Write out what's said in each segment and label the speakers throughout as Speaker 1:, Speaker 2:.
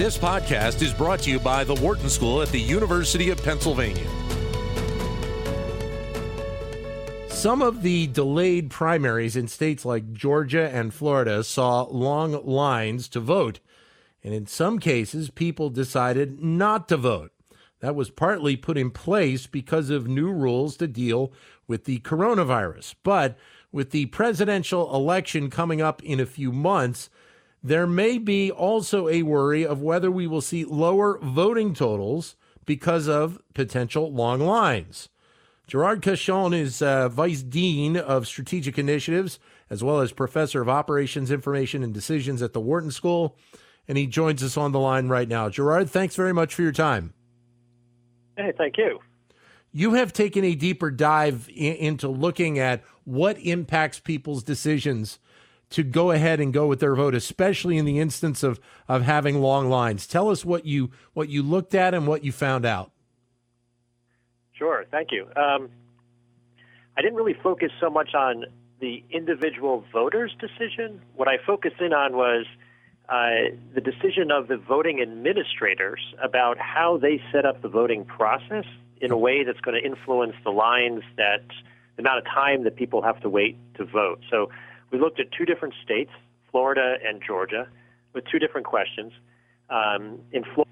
Speaker 1: This podcast is brought to you by the Wharton School at the University of Pennsylvania.
Speaker 2: Some of the delayed primaries in states like Georgia and Florida saw long lines to vote. And in some cases, people decided not to vote. That was partly put in place because of new rules to deal with the coronavirus. But with the presidential election coming up in a few months, there may be also a worry of whether we will see lower voting totals because of potential long lines. Gerard Cachon is uh, Vice Dean of Strategic Initiatives, as well as Professor of Operations, Information, and Decisions at the Wharton School. And he joins us on the line right now. Gerard, thanks very much for your time.
Speaker 3: Hey, thank you.
Speaker 2: You have taken a deeper dive in, into looking at what impacts people's decisions to go ahead and go with their vote, especially in the instance of of having long lines. Tell us what you what you looked at and what you found out.
Speaker 3: Sure, thank you. Um, I didn't really focus so much on the individual voter's decision. What I focused in on was uh, the decision of the voting administrators about how they set up the voting process in a way that's going to influence the lines that the amount of time that people have to wait to vote. So we looked at two different states, Florida and Georgia, with two different questions. Um, in Florida,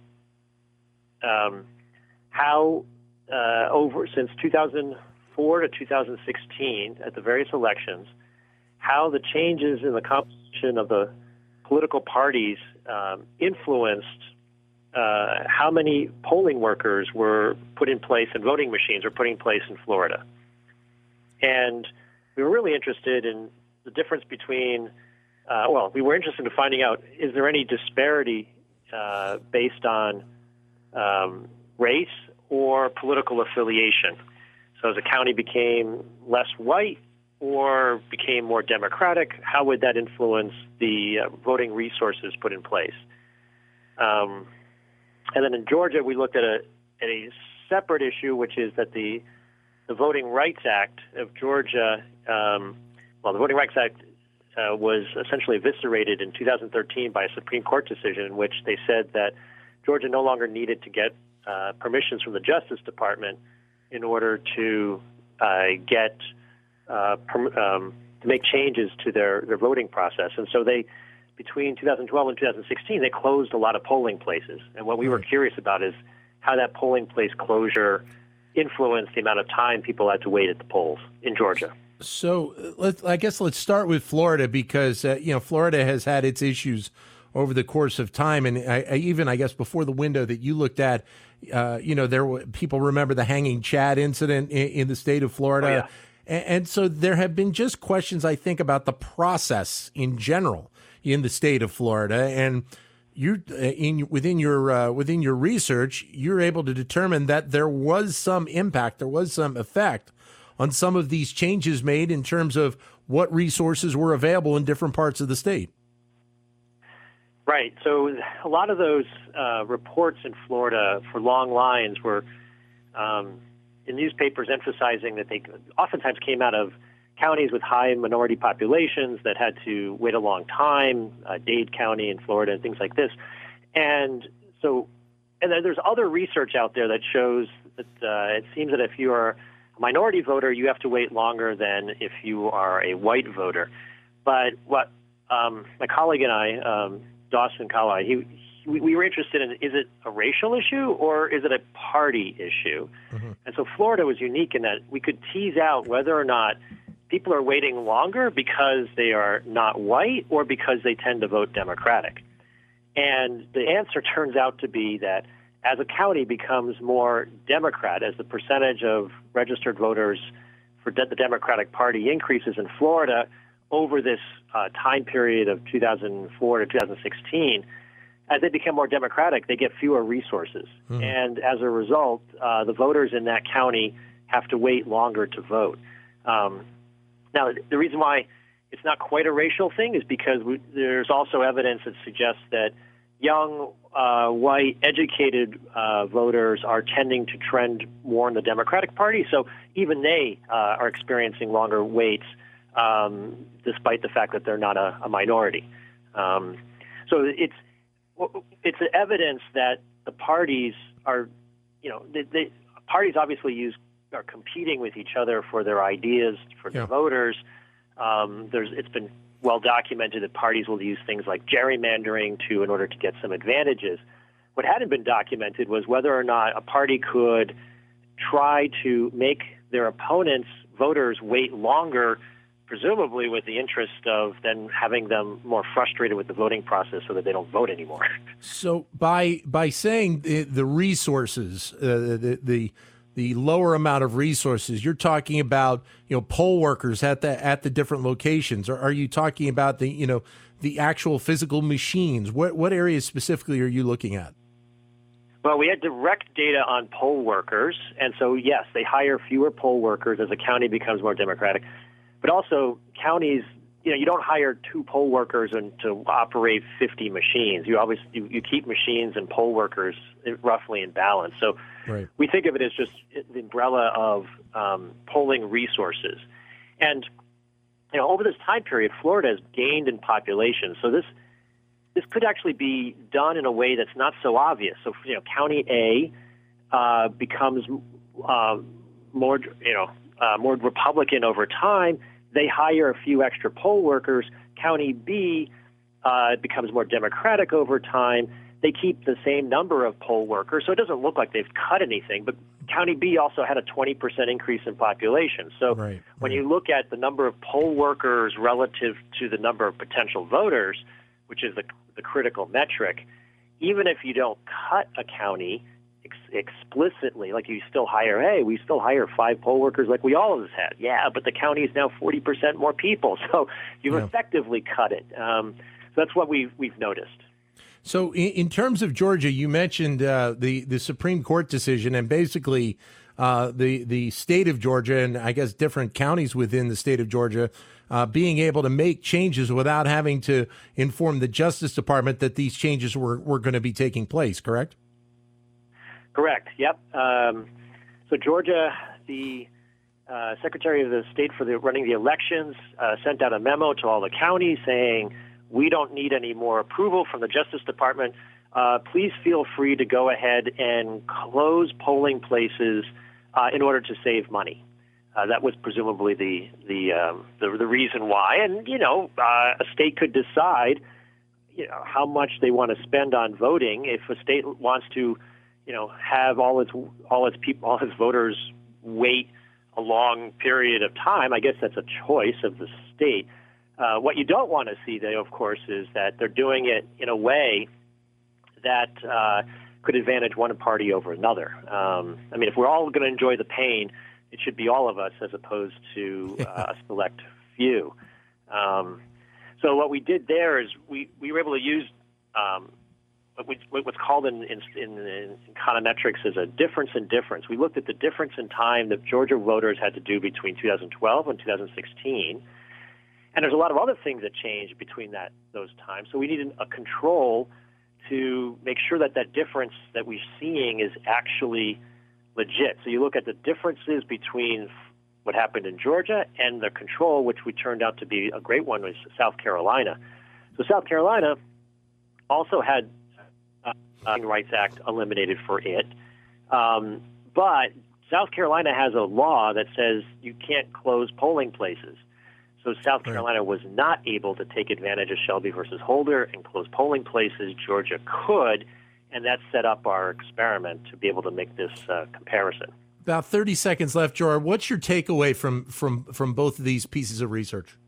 Speaker 3: um, how uh, over since 2004 to 2016 at the various elections, how the changes in the composition of the political parties um, influenced uh, how many polling workers were put in place and voting machines were put in place in Florida. And we were really interested in the difference between, uh, well, we were interested in finding out is there any disparity uh, based on um, race or political affiliation? So as a county became less white or became more democratic, how would that influence the uh, voting resources put in place? Um, and then in Georgia, we looked at a, at a separate issue, which is that the the Voting Rights Act of Georgia um, well, the Voting Rights Act uh, was essentially eviscerated in 2013 by a Supreme Court decision in which they said that Georgia no longer needed to get uh, permissions from the Justice Department in order to uh, get uh, perm- um, to make changes to their, their voting process. And so they, between 2012 and 2016, they closed a lot of polling places. And what we were hmm. curious about is how that polling place closure influenced the amount of time people had to wait at the polls in Georgia.
Speaker 2: So let I guess let's start with Florida because uh, you know Florida has had its issues over the course of time, and I, I, even I guess before the window that you looked at, uh, you know, there were people remember the hanging Chad incident in, in the state of Florida, oh,
Speaker 3: yeah.
Speaker 2: and, and so there have been just questions I think about the process in general in the state of Florida, and you uh, in within your uh, within your research, you're able to determine that there was some impact, there was some effect on some of these changes made in terms of what resources were available in different parts of the state.
Speaker 3: Right. So a lot of those uh, reports in Florida for long lines were um, in newspapers emphasizing that they oftentimes came out of counties with high minority populations that had to wait a long time, uh, Dade County in Florida, and things like this. And so, and then there's other research out there that shows that uh, it seems that if you are minority voter, you have to wait longer than if you are a white voter. But what um, my colleague and I, um, Dawson Kallai, he, he, we were interested in is it a racial issue or is it a party issue? Mm-hmm. And so Florida was unique in that we could tease out whether or not people are waiting longer because they are not white or because they tend to vote Democratic. And the answer turns out to be that as a county becomes more Democrat, as the percentage of registered voters for de- the Democratic Party increases in Florida over this uh, time period of 2004 to 2016, as they become more Democratic, they get fewer resources. Mm. And as a result, uh, the voters in that county have to wait longer to vote. Um, now, the reason why it's not quite a racial thing is because we, there's also evidence that suggests that young, uh, white, educated uh, voters are tending to trend more in the Democratic Party. So even they uh, are experiencing longer waits, um, despite the fact that they're not a, a minority. Um, so it's it's evidence that the parties are, you know, the, the parties obviously use are competing with each other for their ideas for yeah. the voters. Um, there's it's been well documented that parties will use things like gerrymandering to in order to get some advantages. What hadn't been documented was whether or not a party could try to make their opponents voters wait longer presumably with the interest of then having them more frustrated with the voting process so that they don't vote anymore.
Speaker 2: So by by saying the, the resources, uh, the the the lower amount of resources, you're talking about you know poll workers at the at the different locations, or are you talking about the you know the actual physical machines? What what areas specifically are you looking at?
Speaker 3: Well, we had direct data on poll workers, and so yes, they hire fewer poll workers as the county becomes more democratic. But also, counties, you know, you don't hire two poll workers and to operate 50 machines. You always you, you keep machines and poll workers roughly in balance. So right. we think of it as just the umbrella of um, polling resources. And you know, over this time period, Florida has gained in population. So this this could actually be done in a way that's not so obvious. So you know, County A uh, becomes uh, more you know uh, more Republican over time, they hire a few extra poll workers. County B uh, becomes more Democratic over time. They keep the same number of poll workers, so it doesn't look like they've cut anything. But County B also had a 20% increase in population. So right, when right. you look at the number of poll workers relative to the number of potential voters, which is the, the critical metric, even if you don't cut a county, explicitly, like you still hire, hey, we still hire five poll workers like we always had. Yeah, but the county is now 40% more people. So you've yeah. effectively cut it. Um, so that's what we've, we've noticed.
Speaker 2: So, in, in terms of Georgia, you mentioned uh, the the Supreme Court decision, and basically uh, the the state of Georgia, and I guess different counties within the state of Georgia, uh, being able to make changes without having to inform the Justice Department that these changes were were going to be taking place. Correct?
Speaker 3: Correct. Yep. Um, so Georgia, the uh, Secretary of the State for the running the elections uh, sent out a memo to all the counties saying we don't need any more approval from the Justice Department. Uh, please feel free to go ahead and close polling places uh, in order to save money. Uh, that was presumably the the, um, the, the reason why, and you know, uh, a state could decide, you know, how much they want to spend on voting. If a state wants to you know, have all its all its people, all its voters wait a long period of time. I guess that's a choice of the state. Uh, what you don't want to see, though, of course, is that they're doing it in a way that uh, could advantage one party over another. Um, I mean, if we're all going to enjoy the pain, it should be all of us as opposed to uh, a select few. Um, so what we did there is we, we were able to use um, what's called in, in, in, econometrics is a difference in difference. We looked at the difference in time that Georgia voters had to do between 2012 and 2016, and there's a lot of other things that changed between that those times. So we needed a control to make sure that that difference that we're seeing is actually legit. So you look at the differences between what happened in Georgia and the control, which we turned out to be a great one, was South Carolina. So South Carolina also had uh, Rights Act eliminated for it. Um, but South Carolina has a law that says you can't close polling places. So South Carolina was not able to take advantage of Shelby versus Holder and close polling places. Georgia could, and that set up our experiment to be able to make this uh, comparison.
Speaker 2: About 30 seconds left, George. What's your takeaway from, from, from both of these pieces of research?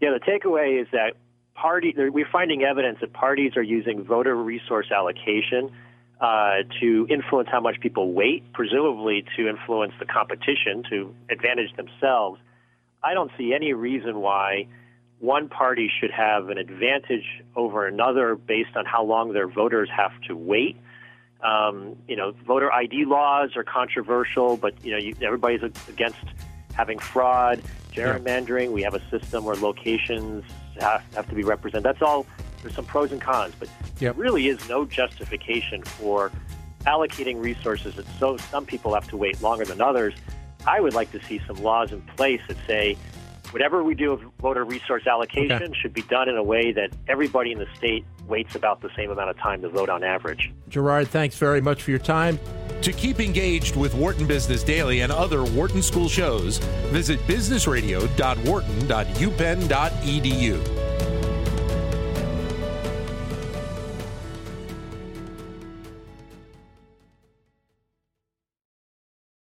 Speaker 3: Yeah, the takeaway is that party, we're finding evidence that parties are using voter resource allocation uh, to influence how much people wait, presumably to influence the competition to advantage themselves. I don't see any reason why one party should have an advantage over another based on how long their voters have to wait. Um, you know, voter ID laws are controversial, but you know, you, everybody's against having fraud, gerrymandering. Yeah. We have a system where locations have, have to be represented. That's all. There's some pros and cons, but yep. there really is no justification for allocating resources that so some people have to wait longer than others. I would like to see some laws in place that say whatever we do of voter resource allocation
Speaker 4: Okay.
Speaker 3: should be done in a way that everybody in the state waits about the same amount of time to vote on average.
Speaker 4: Gerard, thanks very much for your time.
Speaker 2: To keep engaged with Wharton Business Daily and other Wharton School shows, visit businessradio.wharton.upenn.edu.